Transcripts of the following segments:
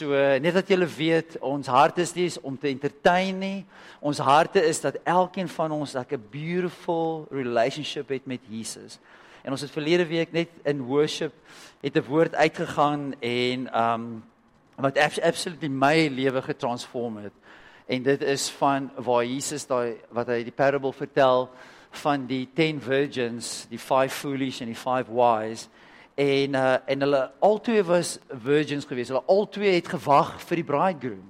So net dat julle weet, ons hart is nie om te entertain nie. Ons harte is dat elkeen van ons 'n beautiful relationship het met Jesus. En ons het verlede week net in worship het 'n woord uitgegaan en um wat absoluut my lewe getransform het. En dit is van waar Jesus daai wat hy die parable vertel van die 10 virgins, die 5 foolish en die 5 wise en uh, en hulle albei was virgins geweest. Hulle albei het gewag vir die bridegroom.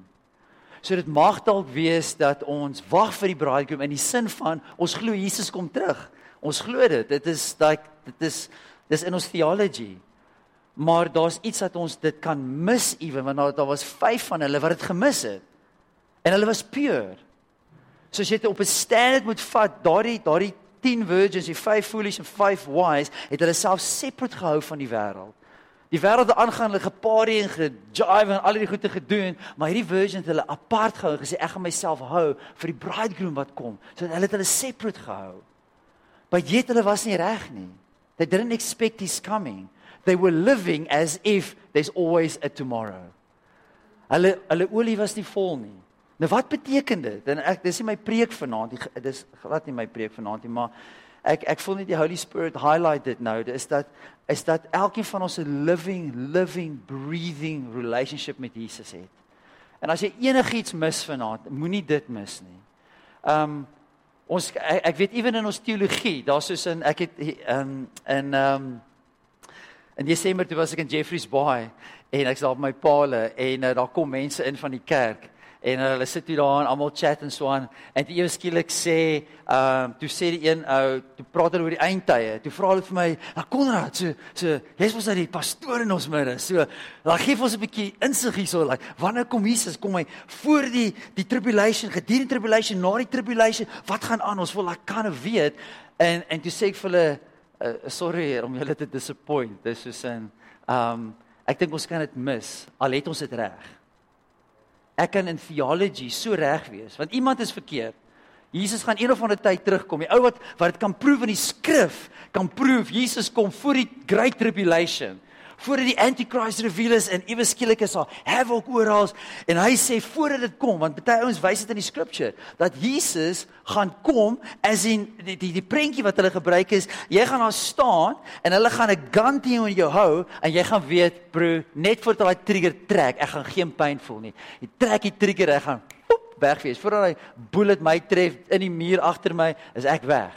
So dit mag dalk wees dat ons wag vir die bridegroom in die sin van ons glo Jesus kom terug. Ons glo dit. Dit is daai dit is dis in ons theology. Maar daar's iets wat ons dit kan mis ewen want daar, daar was 5 van hulle wat dit gemis het. En hulle was pure. So as jy dit op 'n standard moet vat, daardie daardie 10 virgins, die 5 foolish en 5 wise, het hulle self separate gehou van die wêreld. Die wêreld het aangaan hulle geparty en gejive en al die goeie gedoen, maar hierdie virgins het hulle apart gehou en gesê ek gaan myself hou vir die bridegroom wat kom. So hulle het hulle separate gehou. But yet hulle was nie reg nie. They didn't expect his coming. They were living as if there's always a tomorrow. Hulle hulle olie was nie vol nie. Nou wat beteken dit? En ek dis nie my preek vanaand, dis glad nie my preek vanaand nie, maar ek ek voel net die Holy Spirit highlight dit nou. Dis dat is dat elkeen van ons 'n living living breathing relationship met Jesus het. En as jy enigiets mis vanaand, moenie dit mis nie. Um ons ek, ek weet ewen in ons teologie, daar's soos in ek het um in um in Desember toe was ek in Jeffreys Bay en ek's daar op my paal en uh, daar kom mense in van die kerk en hulle sit hier daar en almal chat en so aan en toe ewe skielik sê ehm uh, toe sê die een ou toe praat hulle oor die eindtye. Toe vra hulle vir my na Konrad so so jy's mos nou die pastoor in ons midde so laat gee ons 'n bietjie insig hierso like wanneer kom Jesus kom hy voor die die tribulation gedurende tribulation na die tribulation wat gaan aan? Ons wil like kan weet. En en toe sê ek vir hulle uh, sorry om julle te disappoint. Dis soos 'n ehm um, ek dink ons kan dit mis al het ons dit reg ek kan in theology so reg wees want iemand is verkeerd. Jesus gaan een of ander tyd terugkom. Die ou wat wat dit kan proef in die skrif, kan proef Jesus kom voor die great tribulation voordat die antichrist reveal is en ewe skielik is daar havoc oral en hy sê voordat dit kom want baie ouens wys dit in die scripture dat Jesus gaan kom as in die die, die prentjie wat hulle gebruik is jy gaan daar staan en hulle gaan 'n gun teen jou hou en jy gaan weet bro net voor daai trigger trek ek gaan geen pyn voel nie. Jy trek die trigger ek gaan weg wees voordat hy bullet my tref in die muur agter my is ek weg.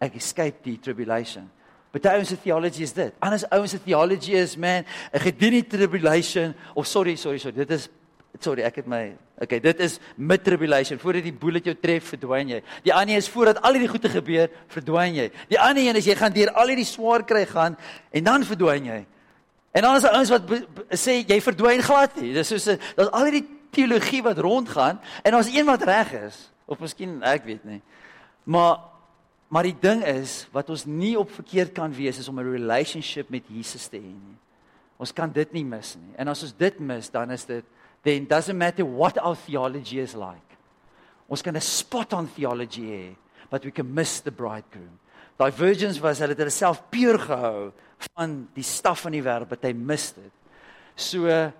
Ek escape die tribulation Party ouens se theology is dit. Anders ouens se theology is man, 'n gedurende tribulation of sorry, sorry, sorry. Dit is sorry, ek het my Okay, dit is mid tribulation. Voordat die bullet jou tref, verdwyn jy. Die ander is voordat al hierdie goeie gebeur, verdwyn jy. Die ander een is jy gaan deur al hierdie swaar kry gaan en dan verdwyn jy. En dan is daar ouens wat sê jy verdwyn glad nie. Dis soos daar's al hierdie teologie wat rondgaan en daar's een wat reg is of miskien ek weet nie. Maar Maar die ding is wat ons nie op verkeerd kan wees is om 'n relationship met Jesus te hê nie. Ons kan dit nie mis nie. En as ons dit mis, dan is dit then doesn't matter what our theology is like. Ons kan 'n spot on theology hê, but we can miss the bridegroom. Daai virgins was hulle het hulle self puur gehou van die staf van die wêreld, but hy mis dit. So aan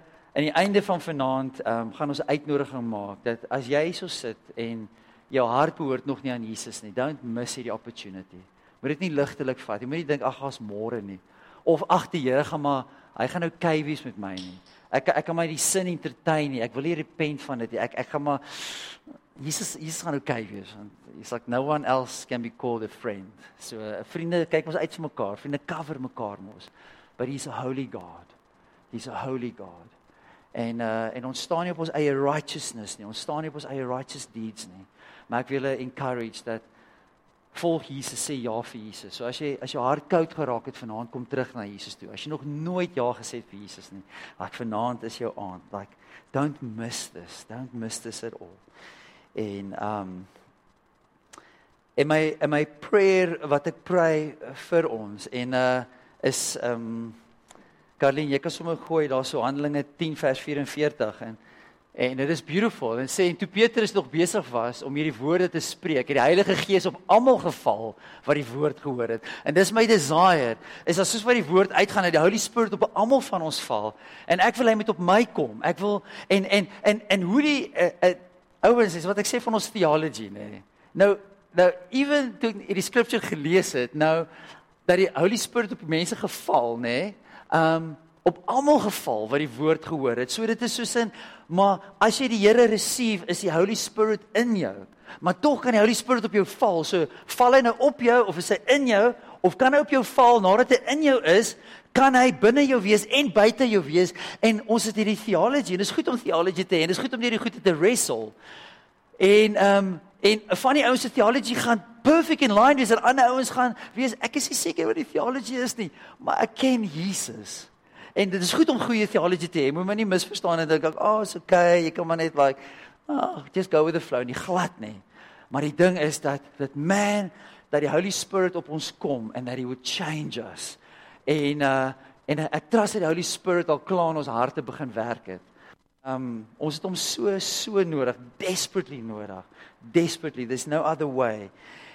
die einde van vanaand um, gaan ons 'n uitnodiging maak dat as jy hierso sit en jou hart behoort nog nie aan Jesus nie. Don't miss hierdie opportunity. Moet dit nie ligtelik vat nie. Moenie dink ag, ga's môre nie. Of ag, die Here gaan maar hy gaan nou kywies met my nie. Ek ek kan my die sin entertain nie. Ek wil nie repent van dit nie. Ek ek gaan maar Jesus Jesus gaan nou kywies want he's like no one else can be called a friend. So uh, vriende kyk ons uit vir mekaar. Vriende cover mekaar mos. But he's a holy God. He's a holy God. En uh en ons staan nie op ons eie righteousness nie. Ons staan nie op ons eie righteous deeds nie. Maar ek wil julle encourage dat volg Jesus sê ja vir Jesus. So as jy as jou hart koud geraak het vanaand kom terug na Jesus toe. As jy nog nooit ja gesê het vir Jesus nie, like vanaand is jou aand. Like don't miss this. Don't miss this at all. En um in my in my prayer wat ek pray vir ons en uh is um Karlin, jy kan sommer gooi daar so Handelinge 10 vers 44 en En dit is beautiful. En sê en toe Petrus nog besig was om hierdie woorde te spreek, het die Heilige Gees op almal geval wat die woord gehoor het. En dis my desire, is dat soos wat die woord uitgaan, dat die Holy Spirit op almal van ons val. En ek wil hy met op my kom. Ek wil en en en en hoe die uh, uh, ouens is wat ek sê van ons theology, nê. Nee. Nou nou ewen toe ek die scripture gelees het, nou dat die Holy Spirit op mense geval, nê. Nee, um op almal geval wat die woord gehoor het. So dit is soos in maar as jy die Here receive, is die Holy Spirit in jou. Maar tog kan die Holy Spirit op jou val. So val hy nou op jou of is hy in jou of kan hy op jou val nadat hy in jou is? Kan hy binne jou wees en buite jou wees? En ons het hierdie theology en dit is goed om theology te hê. Dit is goed om hierdie goeie te wrestle. En ehm um, en van die ouens se theology gaan perfect in line wees en ander ouens gaan wees ek is nie seker wat die theology is nie, maar ek ken Jesus. En dit is goed om goeie theology te hê. Moet my nie misverstaan en dink ek, "Ag, oh, is okay, jy kan maar net like, oh, just go with the flow." Nie glad nie. Maar die ding is dat dat man dat die Holy Spirit op ons kom en that he would change us. En uh en ek trust dat die Holy Spirit al klaar in ons harte begin werk het. Um ons het hom so so nodig, desperately nodig. Desperately. There's no other way.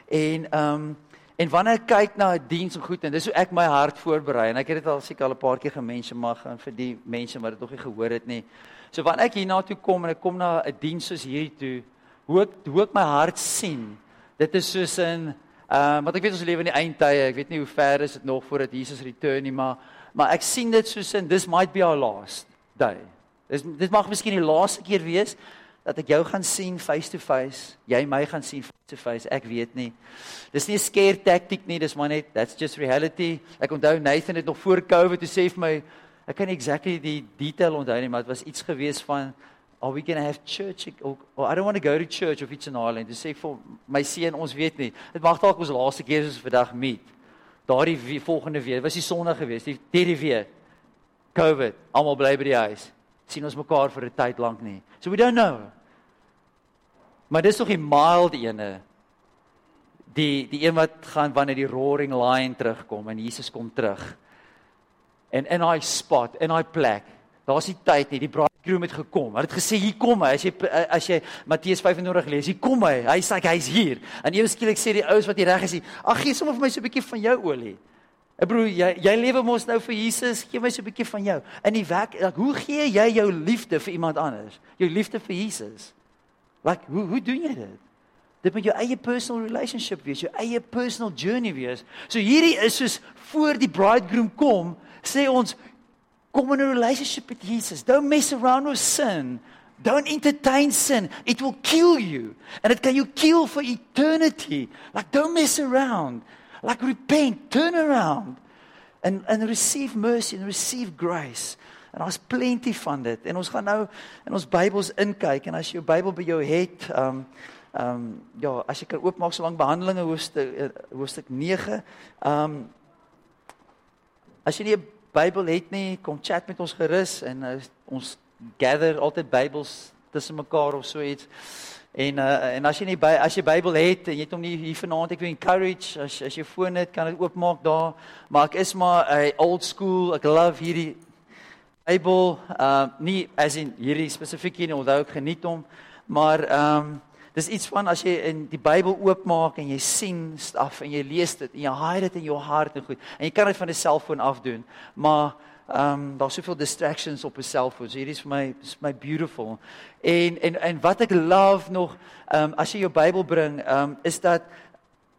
En um En wanneer ek kyk na 'n diens en goed en dis hoe ek my hart voorberei en ek het dit al seker al 'n paar keer gemention mag gaan vir die mense wat dit nog nie gehoor het nie. So wanneer ek hiernatoe kom en ek kom na 'n diens soos hierdie toe, hoe ek hoe ek my hart sien. Dit is soos in ehm uh, wat ek weet ons lewe in die eindtye. Ek weet nie hoe ver is dit nog voordat Jesus return nie, maar maar ek sien dit soos in this might be our last day. Dis dit mag miskien die laaste keer wees dat ek jou gaan sien face to face, jy my gaan sien face to face, ek weet nie. Dis nie 'n scare tactic nie, dis maar net that's just reality. Ek onthou Nathan het nog voor Covid te sê vir my, ek kan nie exactly die detail onthou nie, maar dit was iets gewees van are we going to have church or, or I don't want to go to church of iets in Ireland. Dis sê vir my seun, ons weet nie. Dit mag dalk ons laaste keer is vandag meet. Daardie volgende week was die Sondag geweest, die derde week. Covid, almal bly by die huis. sien ons mekaar vir 'n tyd lank nie. So we don't know. Maar dis nog die mild ene. Die die een wat gaan wanneer die roaring lion terugkom en Jesus kom terug. En in daai spot, in daai plek, daar's die tyd nie, die bridegroom het gekom. Hulle het gesê hier kom hy. As jy as jy Matteus 25 lees, hier kom hy. Hy's like hy's hier. En ewe skielik sê die ouens wat hier reg is, ag gee sommer vir my so 'n bietjie van jou olie. Ek broer, jy jy lewe mos nou vir Jesus, gee my so 'n bietjie van jou. In die werk, like, hoe gee jy jou liefde vir iemand anders? Jou liefde vir Jesus. Like hoe hoe doen jy dit? Dit moet jou eie personal relationship wees, jou eie personal journey wees. So hierdie is soos voor die bridegroom kom, sê ons kom in 'n relationship with Jesus. Don't mess around with sin. Don't entertain sin. It will kill you. And it can you kill for eternity. Like don't mess around. Like repent, turn around and and receive mercy and receive grace. En daar's plenty van dit. En ons gaan nou in ons Bybels inkyk en as jy jou Bybel by jou het, ehm um, ehm um, ja, as jy kan oopmaak so lank Handelinge hoofstuk eh, hoofstuk 9. Ehm um, as jy nie 'n Bybel het nie, kom chat met ons gerus en uh, ons gather altyd Bybels tussen mekaar of so iets. En uh, en as jy nie by as jy Bybel het en jy het hom nie hier vanaand ek wil encourage as as jy foon het kan dit oopmaak daar maar ek is maar 'n old school ek love hierdie Bybel, uh nie as in hierdie spesifiek hier nie, onthou ek geniet hom, maar ehm um, dis iets van as jy in die Bybel oopmaak en jy sien staf en jy lees dit en jy hide dit in jou hart en goed. En jy kan dit van 'n selfoon af doen, maar ehm um, daar's soveel distractions op 'n selfoon. So hierdie is vir my is my beautiful. En en en wat ek love nog ehm um, as jy jou Bybel bring, ehm um, is dat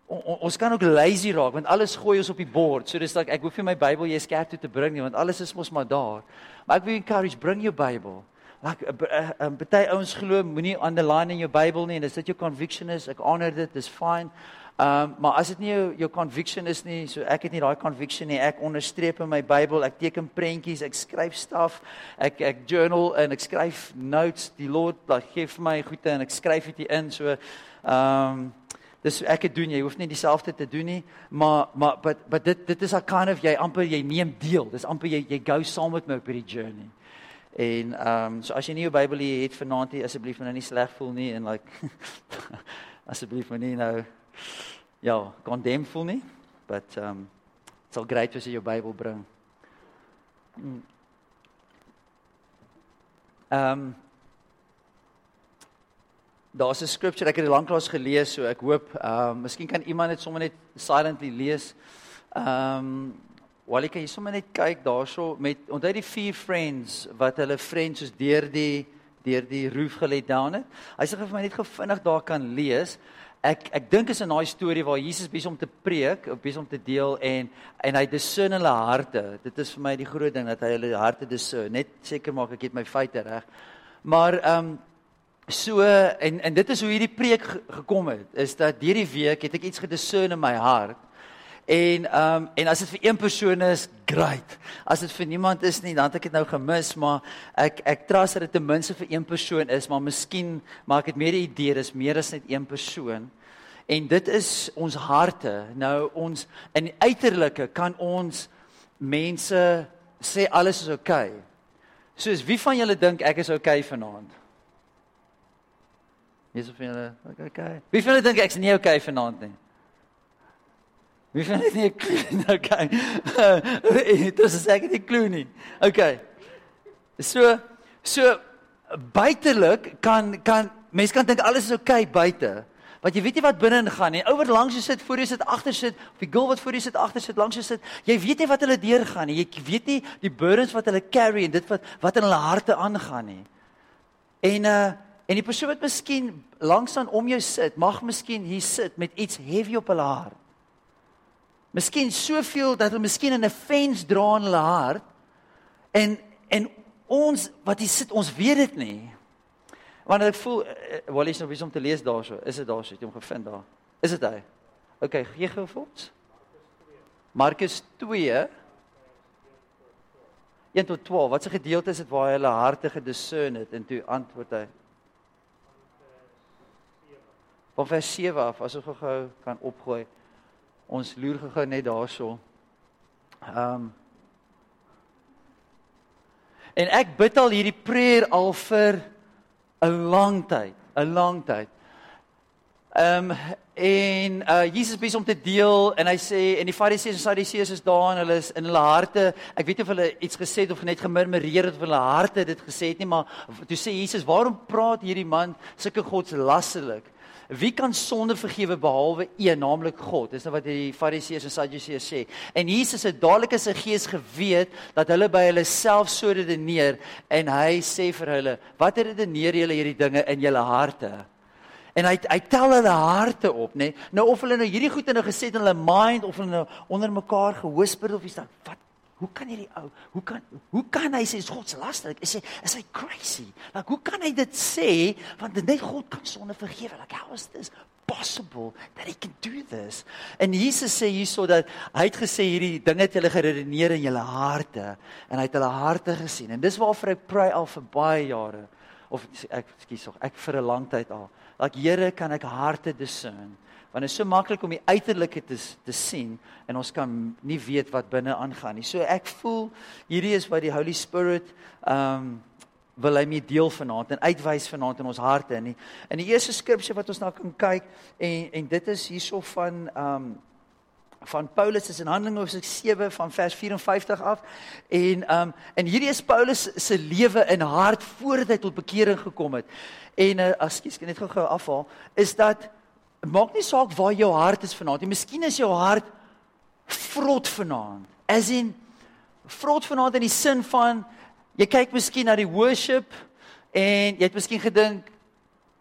ons kan ook lazy raak want alles gooi ons op die bord. So dis like ek hoef nie my Bybel jy skerp toe te bring nie want alles is mos maar daar. Maar ek wil encourage bring jou Bybel. Like 'n uh, uh, uh, baie ouens glo moenie underline in jou Bybel nie en as dit jou conviction is, ek honor dit, dis fine. Um maar as dit nie jou jou conviction is nie, so ek het nie daai conviction nie. Ek onderstreep in my Bybel, ek teken prentjies, ek skryf staf, ek ek journal en ek skryf notes. Die Lord like, gee vir my goeie en ek skryf dit in. So um dis ek het doen jy hoef nie dieselfde te doen nie maar maar but but dit dit is 'n kind of jy amper jy neem deel. Dis amper jy jy go saam met my op hierdie journey. En ehm um, so as jy nie jou Bybel hier het vanaand nie asseblief nou nie sleg voel nie en like asseblief moenie nou ja condemn voel nie but ehm um, sal great as jy jou Bybel bring. Mm. ehm um, daar's 'n scripture ek het dit lanklaas gelees, so ek hoop ehm uh, miskien kan iemand dit sommer net silently lees. Ehm um, Wally kan jy sommer net kyk daarso met onthou die vier friends wat hulle friends soos deur die deur die roof gelê down het. Hy sê vir my net gevinnig daar kan lees. Ek ek dink is 'n daai storie waar Jesus besig om te preek, besig om te deel en en hy discern hulle harte. Dit is vir my die groot ding dat hy hulle harte discern. Net seker maak ek het my feite reg. Maar ehm um, so en en dit is hoe hierdie preek gekom het. Is dat hierdie week het ek iets gediscern in my hart En ehm um, en as dit vir een persoon is, great. As dit vir niemand is nie, dan het ek dit nou gemis, maar ek ek trust dat dit ten minste vir een persoon is, maar miskien maak dit meer 'n idee, dis meer as net een persoon. En dit is ons harte. Nou ons in die uiterlike kan ons mense sê alles is oukei. Okay. Soos wie van julle dink ek is oukei okay vanaand? Wie is of julle oukei? Okay. Wie van julle dink ek's nie okay vanaand nie? Wie vind dit nie? Okay. Dit is seker nie klou nie. Okay. So so buitelik kan kan mense kan dink alles is okay buite. Want jy weet nie wat binne ingaan nie. Ouer langs jou sit, voor jou sit, agter sit, of die girl wat voor jou sit, agter sit, langs jou sit. Jy weet nie wat hulle deurgaan nie. Jy weet nie die burdens wat hulle carry en dit wat wat in hulle harte aangaan nie. En uh en die persoon wat miskien langs aan om jou sit, mag miskien hier sit met iets heavy op hulle hart. Miskien soveel dat hulle miskien 'n fence dra in hulle hart. En en ons wat hier sit, ons weet dit nie. Want ek voel uh, wel is nou besig om te lees daarso. Is dit daarso? Het jy hom gevind daar? Is dit hy? OK, gee gou vir ons. Markus 2 1 tot 12. Wat se gedeelte is dit waar hy hulle harte gediscern het en toe antwoord hy Van vers 7 af, as ek gou kan opgooi. Ons loer gou net daarso. Ehm um, En ek bid al hierdie prayer al vir 'n lang tyd, 'n lang tyd. Ehm um, en uh Jesus besig om te deel en hy sê en die Fariseërs en Sadduseërs is daar en hulle is in hulle harte. Ek weet of hulle iets gesê het of net gemurmureer het of hulle harte dit gesê het nie, maar toe sê Jesus, "Waarom praat hierdie man sulke godslastelik?" Wie kan sonde vergewe behalwe een, naamlik God? Dis nou wat die Fariseërs en Sadduseërs sê. En Jesus het dadelik in sy gees geweet dat hulle by hulle self so redeneer en hy sê vir hulle, "Wat redeneer julle hierdie dinge in julle harte?" En hy hy tel hulle harte op, nê? Nee? Nou of hulle nou hierdie goed in hulle gesit in hulle mind of hulle nou onder mekaar gewhisper of iets dan, wat Hoe kan hierdie ou, hoe kan hoe kan hy sê God se lasterlik? Is hy is hy crazy? Like hoe kan hy dit sê want net God kan sonde vergewe? Like how is this possible that he can do this? En Jesus sê hierso dat hy het gesê hierdie dinge het julle geredeneer in julle harte en hy het hulle harte gesien. En dis waarvoor hy pray al vir baie jare of ek skus ek vir 'n lang tyd al. Like Here, kan ek harte discern? want dit is so maklik om die uiterlike te te sien en ons kan nie weet wat binne aangaan nie. So ek voel hierdie is wat die Holy Spirit um, wil hy mee deel vanaand en uitwys vanaand in ons harte in die, in die eerste skrifgie wat ons na kan kyk en en dit is hierso van um, van Paulus is in Handelinge hoofstuk 7 van vers 54 af en um, en hierdie is Paulus se lewe in hart voordat hy tot bekering gekom het. En uh, ekskuus, ek net gou-gou afhaal is dat maak nie saak waar jou hart is vanaand nie. Miskien is jou hart vrot vanaand. As in vrot vanaand in die sin van jy kyk miskien na die worship en jy het miskien gedink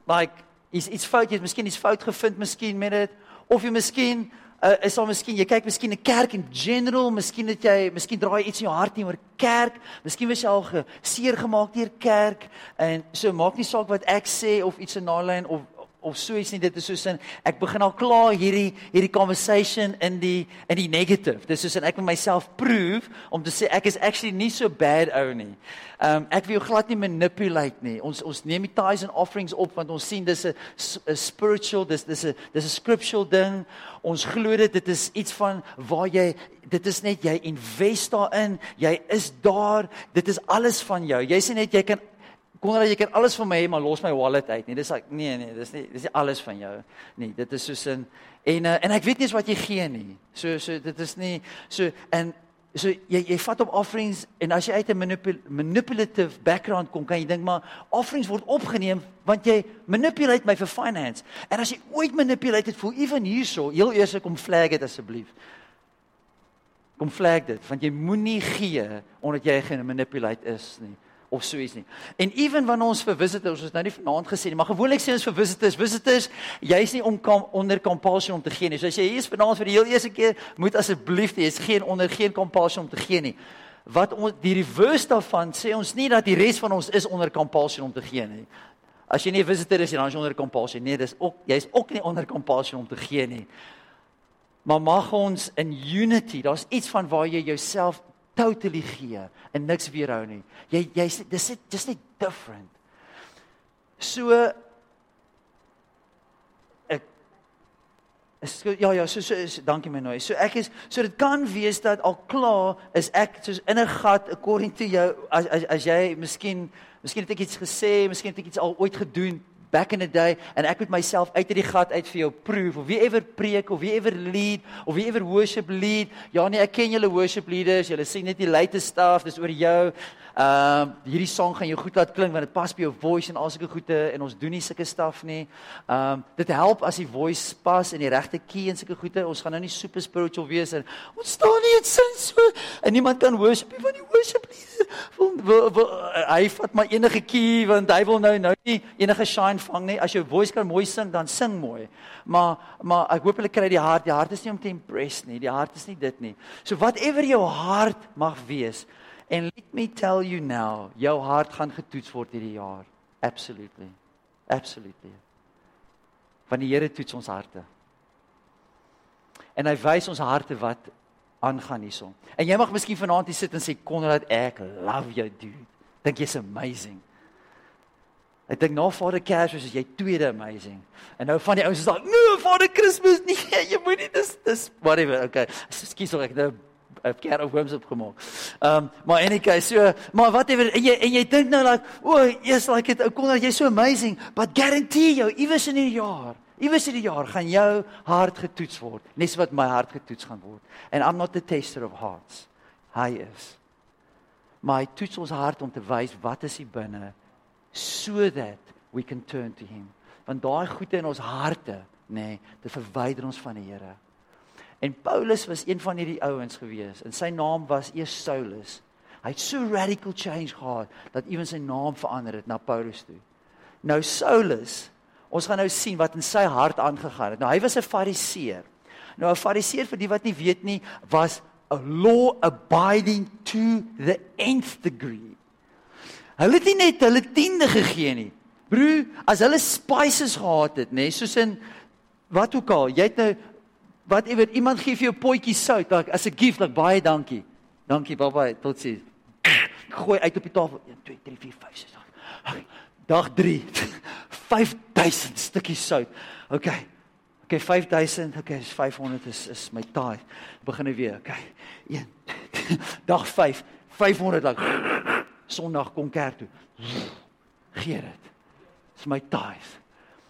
like is iets fout, jy het miskien iets fout gevind miskien met dit of jy miskien uh, is al miskien jy kyk miskien 'n kerk in general, miskien het jy miskien draai iets in jou hart nie oor kerk, miskien was jy al geseer gemaak deur kerk en so maak nie saak wat ek sê of iets in nalyn of of so iets nie dit is soos in ek begin al klaar hierdie hierdie conversation in die in die negative. Dis soos in ek met myself prove om te sê ek is actually nie so bad ou nie. Um, ek wil jou glad nie manipulate nie. Ons ons neem die tithes and offerings op want ons sien dis 'n spiritual dis dis 'n dis 'n scriptural ding. Ons glo dit dit is iets van waar jy dit is net jy invest daarin jy is daar dit is alles van jou. Jy sê net jy kan Konrad, jy kan alles van my hê, maar los my wallet uit nie. Dis ek nee nee, dis nie dis nie alles van jou nie. Dit is soos in en uh, en ek weet nie wat jy gee nie. So so dit is nie so en so jy jy vat op offerings en as jy uit 'n manipul manipulative background kom, kan jy dink maar offerings word opgeneem want jy manipulate my vir finance. En as jy ooit manipulate het, voel even hierso, heel eers kom flag dit asseblief. Kom flag dit want jy moenie gee omdat jy geen manipulate is nie of so iets nie. En ewen wanneer ons vir visitors, ons nou nie vanaand gesê nie, maar gewoonlik sê ons vir visitors, visitors, jy's nie om kam, onder compulsion om te gee nie. So as jy hier is vanaand vir die heel eerste keer, moet asseblief jy's geen onder geen compulsion om te gee nie. Wat ons die reverse daarvan sê ons nie dat die res van ons is onder compulsion om te gee nie. As jy nie 'n visitor is, dan is jy onder compulsion. Nee, dis ook jy's ook nie onder compulsion om te gee nie. Maar mag ons in unity, daar's iets van waar jy jouself totally gee en niks weerhou nie. Jy jy dis dis net different. So ek is ja ja so so is dankie my nooi. So ek is so dit kan wees dat al klaar is ek soos in 'n gat according to jou as as as jy miskien miskien het ek iets gesê, miskien het ek iets al ooit gedoen back in the day en ek moet myself uit hierdie gat uit vir jou proef of wie ever preek of wie ever lead of wie ever worship lead. Ja nee, ek ken julle worship leaders. Julle sien net die latest stuff, dis oor jou. Ehm uh, hierdie song gaan jou goed laat klink want dit pas by jou voice en al sulke goede en ons doen nie sulke stuff nie. Ehm um, dit help as die voice pas in die regte key en sulke goede. Ons gaan nou nie super spiritual wees en ons staan nie dit sing so en niemand kan worship nie van die worship leader. Wil, wil, wil, hy vat maar enige key want hy wil nou nou nie enige shine vang nie. As jou voice kan mooi sing dan sing mooi. Maar maar ek hoop hulle kry die hart. Die hart is nie om te impress nie. Die hart is nie dit nie. So whatever jou hart mag wees, And let me tell you now, jou hart gaan getoets word hierdie jaar. Absolutely. Absolutely. Want die Here toets ons harte. En hy wys ons harte wat aangaan hierson. En jy mag miskien vanaand hier sit en sê Konrad, ek love jou dude. Dink jy's amazing. Ek dink na Vader Kersfees is jy tweede amazing. En nou van die ouens is daar, "Nee, Vader Kersfees nie. Jy moenie dis dis whatever. Okay. Ekskuus, ek het nou 'n keer of homs opgemaak. Ehm um, maar anyway, so maar whatever en jy en jy dink nou like, o, oh, yes, like it kon dat jy so amazing, but guarantee jou iewers in die jaar, iewers in die jaar gaan jou hart getoets word, net so wat my hart getoets gaan word. And I'm not the tester of hearts. Hy is. My toets ons hart om te wys wat is hier binne so that we can turn to him. Want daai goede in ons harte, nê, nee, dit verwyder ons van die Here. En Paulus was een van hierdie ouens gewees en sy naam was eers Saulus. Hy het so radical change gehad dat ewen sy naam verander het na Paulus toe. Nou Saulus, ons gaan nou sien wat in sy hart aangegaan het. Nou hy was 'n Fariseer. Nou 'n Fariseer vir die wat nie weet nie, was a law abiding to the nth degree. Hulle het nie net hulle tiende gegee nie. Bro, as hulle spices gehad het, nê, soos in wat ook al, jy het nou wat ewer iemand gee vir jou potjie sout like, as 'n gift like baie dankie. Dankie baba, totsiens. Gooi uit op die tafel 1 2 3 4 5 6 8. Dag 3. 5000 stukkies sout. OK. OK 5000. OK, is 500 is is my taai. Begin weer. OK. 1 Dag 5. 500 like Sondag kom kerk toe. Gee dit. Dis my taai.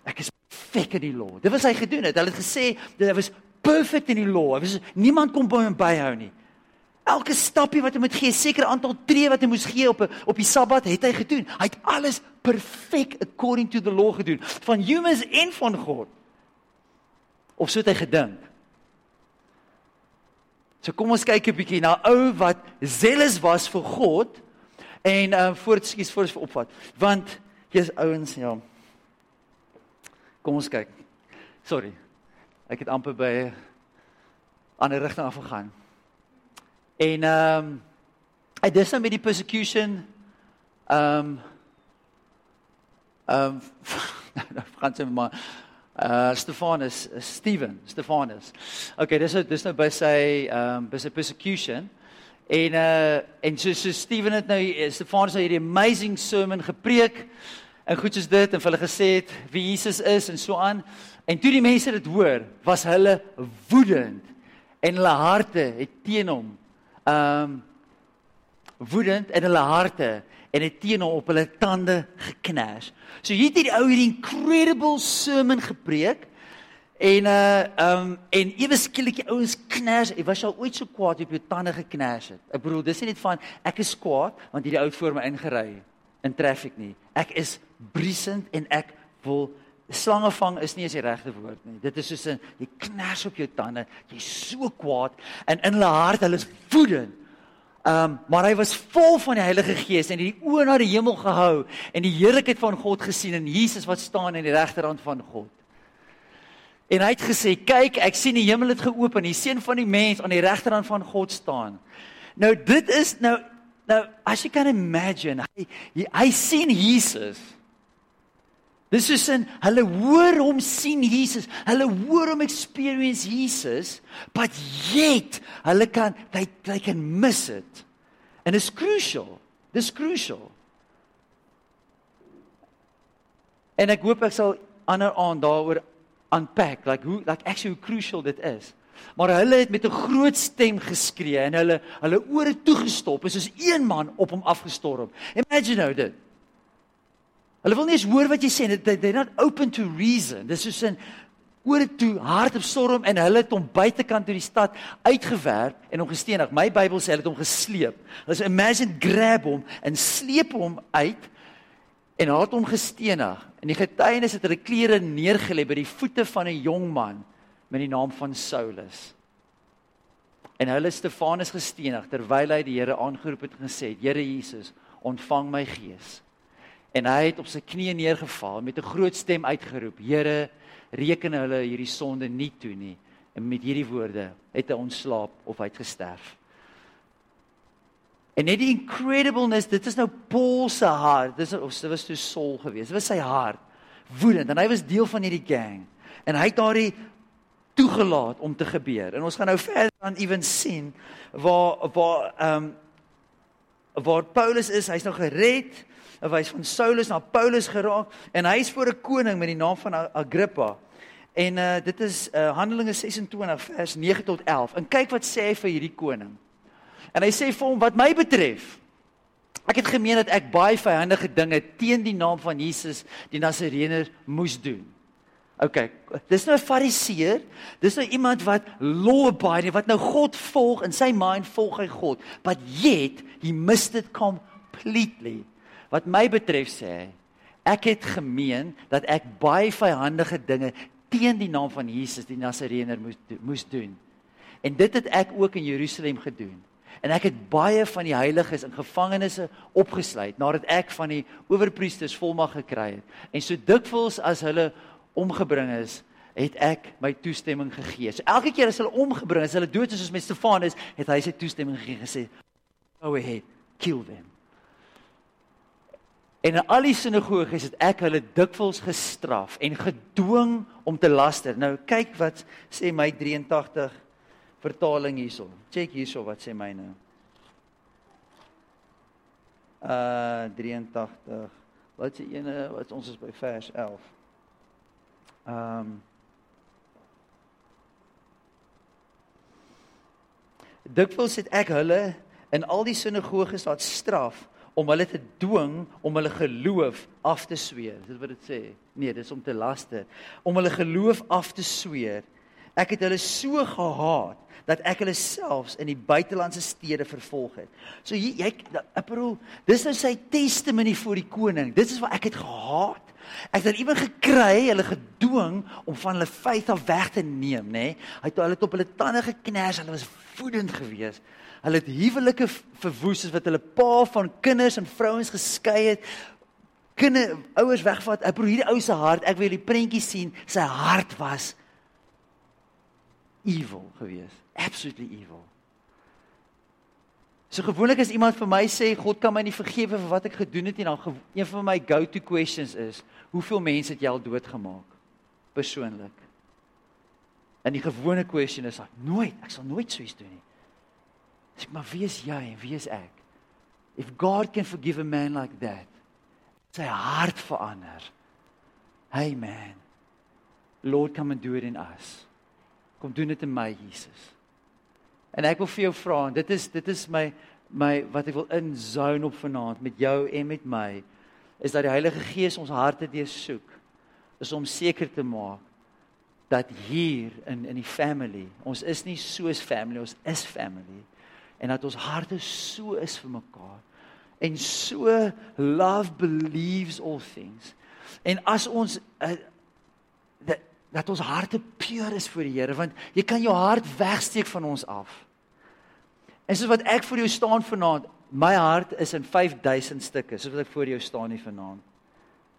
Ek is fek in die law. Dit was hy gedoen het. Hulle het gesê dit was perfect in die law. Hy was niemand kon by hom byhou nie. Elke stapie wat hy moet gee, sekere aantal tree wat hy moes gee op op die Sabbat, het hy gedoen. Hy het alles perfek according to the law gedoen, van humans en van God. Of so het hy gedink. So kom ons kyk 'n bietjie na ou wat zealous was vir God en uh voortskuis voor opvat. Want hier's ouens, ja. Kom ons kyk. Sorry. Ek het amper by ander rigting afgegaan. En ehm um, hy dis nou met die persecution ehm um, ehm um, nou Frans maar uh Stefanus uh, Steven Stefanus. Okay, dis dis nou by sy ehm um, by sy persecution. En uh en so so Steven het nou Stefanus het hierdie amazing sermon gepreek en goed soos dit en vir hulle gesê het wie Jesus is en so aan. En toe die mense dit hoor, was hulle woedend en hulle harte het teen hom ehm um, woedend in hulle harte en het teen hom op hulle tande geknars. So hier het hierdie ou hierdie incredible sermon gepreek En uh ehm um, en ewe skielik die ouens kners. Ek was al ooit so kwaad op jou tande gekners het. Ek bedoel, dis nie net van ek is kwaad want hierdie ou voor my ingery in traffic nie. Ek is briesend en ek wil slange vang is nie eens die regte woord nie. Dit is soos 'n jy kners op jou tande, jy's so kwaad en in hulle hart hulle is woedend. Ehm um, maar hy was vol van die Heilige Gees en het die oë na die hemel gehou en die heerlikheid van God gesien en Jesus wat staan aan die regterhand van God. En hy het gesê: "Kyk, ek sien die hemel het geopen, die seun van die mens aan die regterhand van God staan." Nou dit is nou nou as jy kan imagine, hy hy, hy sien Jesus. Dis is in hulle hoor hom sien Jesus. Hulle hoor hom experience Jesus, but yet hulle kan they they can miss it. And it's crucial. Dis crucial. En ek hoop ek sal ander aand daaroor unpack like hoe like actually hoe crucial dit is. Maar hulle het met 'n groot stem geskree en hulle hulle ore toegestop en soos een man op hom afgestorm. Imagine nou dit. Hulle wil nie eens hoor wat jy sê. They, they're not open to reason. Dis soos 'n ore toe hardop storm en hulle het hom buitekant deur die stad uitgewerp en hom gestenig. My Bybel sê hulle het hom gesleep. Hulle sê imagine grab hom en sleep hom uit en het hom gestenig. En die getuienis het hulle klere neergelê by die voete van 'n jong man met die naam van Saulus. En hulle Stefanus gestenig terwyl hy die Here aangeroep het en gesê het: "Here Jesus, ontvang my gees." En hy het op sy knieë neergeval met 'n groot stem uitgeroep: "Here, reken hulle hierdie sonde nie toe nie." En met hierdie woorde het hy ontslaap of hy het gesterf. En net die incredibleness, dit is nou Paul se hart. Dis of dit was toe Saul geweest. Dit was sy hart. Woedend en hy was deel van hierdie gang. En hy het daardie toegelaat om te gebeur. En ons gaan nou verder dan ewen sien waar waar ehm um, waar Paulus is, hy's nou gered. Hy is van Saulus na Paulus geraak en hy is voor 'n koning met die naam van Agrippa. En uh dit is uh Handelinge 26 vers 9 tot 11. En kyk wat sê hy vir hierdie koning. En hy sê vir hom wat my betref ek het gemeen dat ek baie vyandige dinge teen die naam van Jesus die Nasareëner moes doen. OK, dis nou 'n fariseer, dis nou iemand wat law abiding, wat nou God volg in sy mind volg hy God, but yet he missed it completely. Wat my betref sê hy, ek het gemeen dat ek baie vyandige dinge teen die naam van Jesus die Nasareëner moes moes doen. En dit het ek ook in Jerusalem gedoen. En ek het baie van die heiliges in gevangenisse opgesluit nadat ek van die owerpriesters volmag gekry het. En so dikwels as hulle omgebring is, het ek my toestemming gegee. So elke keer as hulle omgebring is, hulle dood is soos met Stefanus, het hy sy toestemming gegee gesê, "Go ahead, kill them." En in al die sinagoges het ek hulle dikwels gestraf en gedwing om te laster. Nou kyk wat sê my 83 vertaling hierso. Check hierso wat sê myne. Uh 83. Wat sê ene wat ons is by vers 11. Ehm um, Dikwels het ek hulle in al die sinagoges laat straf om hulle te dwing om hulle geloof af te sweer. Dis wat dit sê. Nee, dis om te laster. Om hulle geloof af te sweer. Ek het hulle so gehaat dat ek hulle selfs in die buitelandse stede vervolg het. So jy jy ek bedoel, dis nou sy testimony vir die koning. Dit is wat ek het gehaat. Ek het ewen gekry, hulle gedwing om van hulle faith af weg te neem, nê? Nee? Hy het hulle op hulle tande geknars, hulle was woedend geweest. Hulle het huwelike verwoes wat hulle pa van kinders en vrouens geskei het. Kinder ouers wegvat. Ek probeer hierdie ou se hart, ek wil die prentjie sien. Sy hart was evil geweest absolutely evil. So gewoonlik as iemand vir my sê God kan my nie vergewe vir wat ek gedoen het nie, dan een van my go-to questions is, hoeveel mense het jy al doodgemaak persoonlik? En die gewone question is, nooit, ek sal nooit so iets doen nie. Sê maar wie is jy en wie is ek? If God can forgive a man like that, sy hart verander. Hey man. Lord come and do it in us. Kom doen dit in my Jesus. En ek wil vir jou vra, dit is dit is my my wat ek wil inzoon op vanaand met jou en met my is dat die Heilige Gees ons harte deursoek is om seker te maak dat hier in in die family, ons is nie soos family, ons is family en dat ons harte so is vir mekaar en so love believes all things. En as ons uh, dat, dat ons harte pure is voor die Here want jy kan jou hart wegsteek van ons af. En soos wat ek voor jou staan vanaand, my hart is in 5000 stukke, soos wat ek voor jou staan hier vanaand.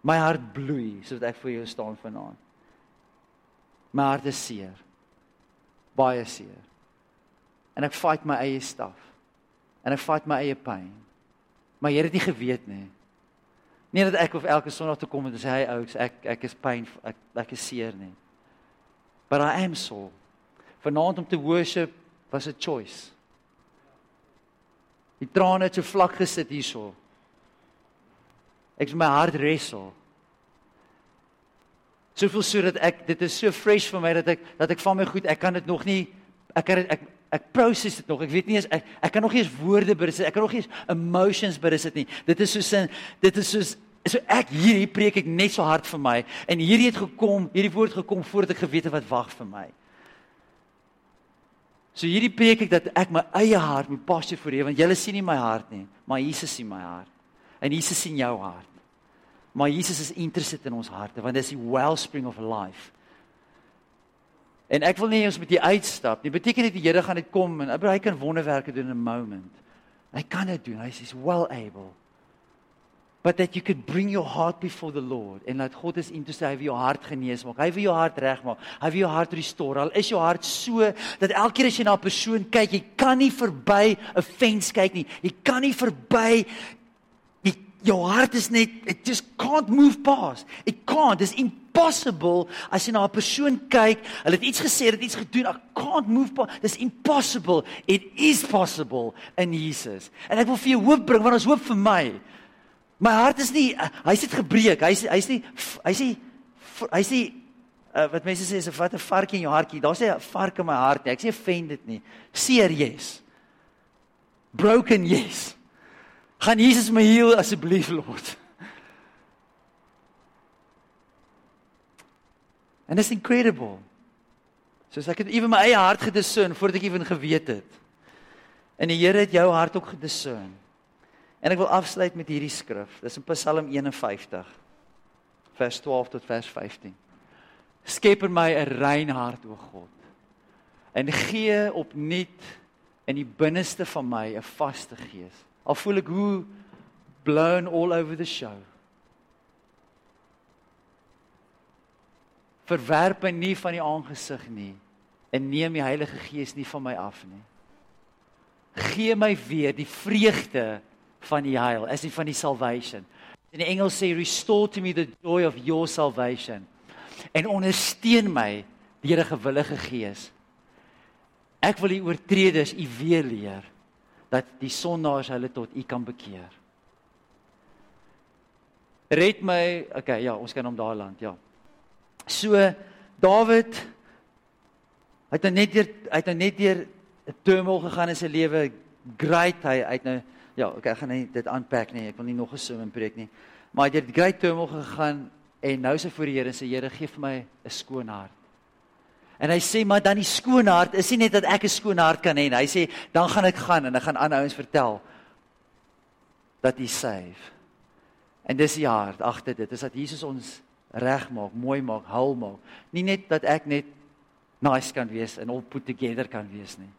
My hart bloei soos wat ek voor jou staan vanaand. My hart is seer. Baie seer. En ek fight my eie staf. En ek fight my eie pyn. Maar jy het dit nie geweet nie. Nie dat ek of elke Sondag toe kom en sê hy ouks, ek ek is pyn, ek ek is seer nie. But I am so. Vanaand om te worship was 'n choice. Die trane het so vlak gesit hierso. Ek my hart wrestle. Soveel sodat ek dit is so fresh vir my dat ek dat ek van my goed, ek kan dit nog nie ek kan dit ek ek proses dit nog. Ek weet nie eens ek ek kan nog nie eens woorde besit. Ek kan nog nie eens emotions besit nie. Dit is so sin dit is soos so ek hierdie preek ek net so hard vir my en hierdie het gekom, hierdie woord gekom voordat ek geweet het wat wag vir my. So hierdie preek ek dat ek my eie hart moet pas vir U want julle sien nie my hart nie, maar Jesus sien my hart. En Jesus sien jou hart. Maar Jesus is interested in ons harte want dit is die wellspring of life. En ek wil nie ons met jy uitstap nie. Beteken dit die Here gaan net kom en hy kan wonderwerke doen in 'n moment. Hy kan dit doen. Hy is well able. But that you could bring your heart before the Lord en dat God is in toe sê hy wil jou hart genees maak. Hy wil jou hart regmaak. Hy wil jou hart restore. Al is jou hart so dat elke keer as jy na 'n persoon kyk, jy kan nie verby 'n fence kyk nie. Jy kan nie verby jou hart is net it just can't move past. It can't. It's impossible as jy na 'n persoon kyk, hulle het iets gesê, het iets gedoen, I can't move past. It's impossible. It is possible in Jesus. En ek wil vir jou hoop bring want ons hoop vir my. My hart is nie hy's dit gebreek. Hy's hy's nie hy's nie hy's nie uh, wat mense sê is 'n wat 'n vark in jou hartjie. Daar's 'n vark in my hart nie. Ek sê offended nie. Seer yes. Broken yes. Gaan Jesus my heel asseblief Lord. And it's incredible. Soos ek het ewe my eie hart gediscern voordat ek ewen geweet het. En die Here het jou hart ook gediscern. En ek wil afsluit met hierdie skrif. Dis in Psalm 51 vers 12 tot vers 15. Skep in my 'n rein hart o God. En gee opnuut in die binneste van my 'n vaste gees. Al voel ek hoe blown all over the show. Verwerp my nie van die aangesig nie en neem die Heilige Gees nie van my af nie. Gee my weer die vreugde van die heil, as in van die salvation. In die Engels sê restore to me the joy of your salvation. En ondersteun my deur 'n gewillige gees. Ek wil die oortreders u weer leer dat die sondaars hulle tot U kan bekeer. Red my, okay, ja, ons kan hom daar land, ja. So Dawid het nou net deur hy het nou net deur 'n turmoil gegaan in sy lewe. Great, hy uit nou ja, okay, ek gaan nie dit aanpak nie. Ek wil nie nog 'n sermon preek nie. Maar hy het great turmoil gegaan en nou sê voor die Here en sê Here, gee vir my 'n skoon hart. En hy sê maar dan die skoon hart is nie net dat ek 'n skoon hart kan hê nie. Hy sê dan gaan ek gaan en ek gaan aan ouens vertel dat hy save. En dis die hart agter dit. Dis dat Jesus ons regmaak, mooi maak, hul maak. Nie net dat ek net nice kan wees en all put together kan wees nie.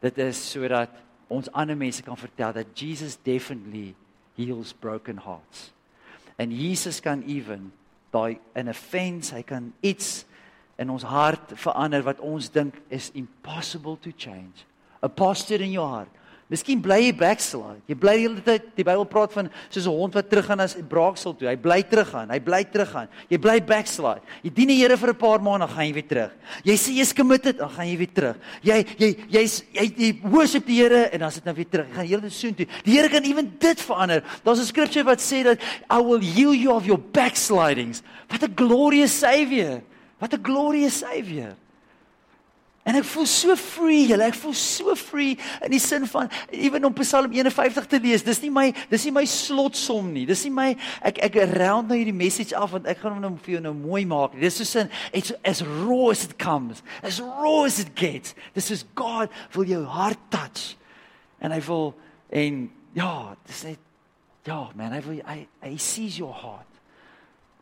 Dit is sodat ons ander mense kan vertel dat Jesus definitely heals broken hearts. En Jesus kan even daai in 'n offense, hy kan iets in ons hart verander wat ons dink is impossible to change. A posture in your heart. Miskien bly jy backslide. Jy bly die hele tyd die Bybel praat van soos 'n hond wat teruggaan as braaksel toe. Hy bly teruggaan. Hy bly teruggaan. Jy bly backslide. Jy dien die Here vir 'n paar maande, gaan jy weer terug. Jy sê jy's committed, dan gaan jy weer terug. Jy jy jy's jy, jy worship die Here en dan sit nou weer terug. Jy gaan heeltyd soen toe. Die Here kan ewen dit verander. Daar's 'n skriftuur wat sê dat I will heal you of your backslidings. What a glorious savior. Wat 'n glorious savior. En ek voel so free, julle, ek voel so free in die sin van ewen om Psalm 51 te lees. Dis nie my dis nie my slotsom nie. Dis nie my ek ek round nou hierdie message af want ek gaan hom nou vir jou nou mooi maak. Dis so sin it's as raw as it comes. As raw as it gets. This is God will jou hart touch. En hy wil en ja, dis net ja, man, hy wil hy hy sees your heart.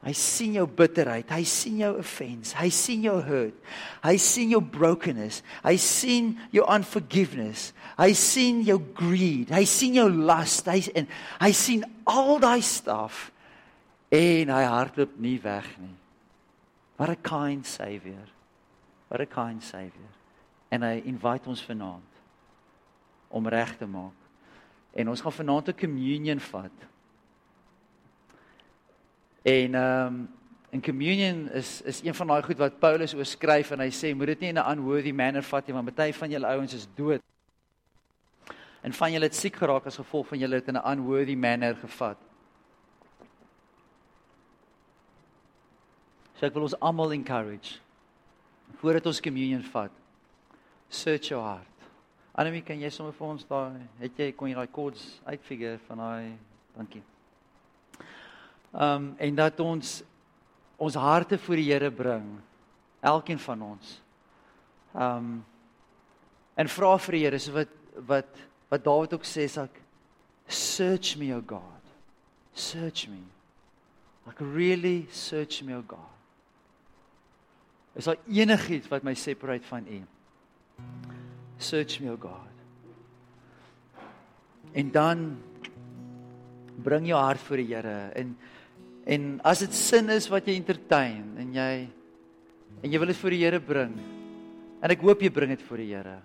Hy sien jou bitterheid, hy sien jou offense, hy sien jou hurt. Hy sien jou brokenness, hy sien jou unforgiveness. Hy sien jou greed, hy sien jou lust, hy en hy sien al daai stuff en hy hardloop nie weg nie. What a kind savior. What a kind savior. En hy invite ons vanaand om reg te maak. En ons gaan vanaand 'n communion vat. En ehm um, in communion is is een van daai goed wat Paulus oor skryf en hy sê moet dit nie in 'n unworthy manner vat nie want baie van julle ouens is dood. En van julle het siek geraak as gevolg van julle het in 'n unworthy manner gevat. So ek wil ons almal encourage voordat ons communion vat. Search your heart. Anemie, kan jy sommer vir ons daai het jy kon jy daai codes uitfigure van daai dankie. Um en dat ons ons harte voor die Here bring. Elkeen van ons. Um en vra vir die Here so wat wat wat Dawid ook sê sak search me o God. Search me. Like really search me o God. Is daar enigiets wat my separate van U? Search me o God. En dan bring jou hart voor die Here en En as dit sin is wat jy entertain en jy en jy wil dit voor die Here bring. En ek hoop jy bring dit voor die Here.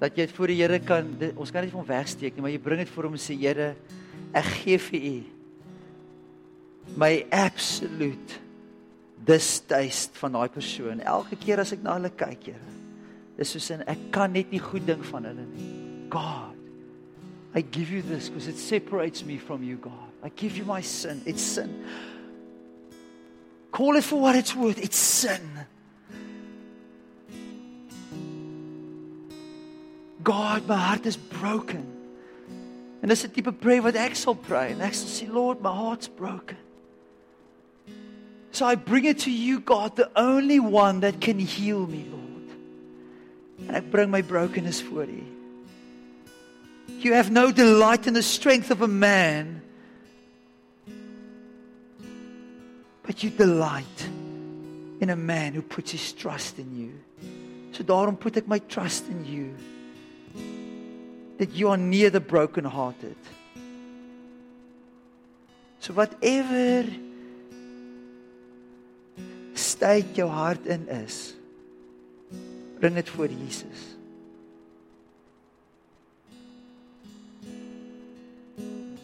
Dat jy dit voor die Here kan dit, ons kan dit van wegsteek nie, maar jy bring dit voor hom en sê Here, ek gee vir U my absolute distaste van daai persoon. Elke keer as ek na hulle kyk, Here, dis soos in ek kan net nie goed dink van hulle nie. God, I give you this because it separates me from you, God. I give you my sin. It's sin. Call it for what it's worth. It's sin. God, my heart is broken. En dis 'n tipe prayer wat ek sal pray en ek sal Lord, my heart's broken. So I bring it to you, God, the only one that can heal me, Lord. En ek bring my brokenness voor U. You have no delight in the strength of a man. But you delight in a man who puts his trust in you. So daarom put ek my trust in you. That you are near the brokenhearted. So whatever state jou hart in is, bring dit voor Jesus.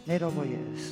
Net op waar jy is.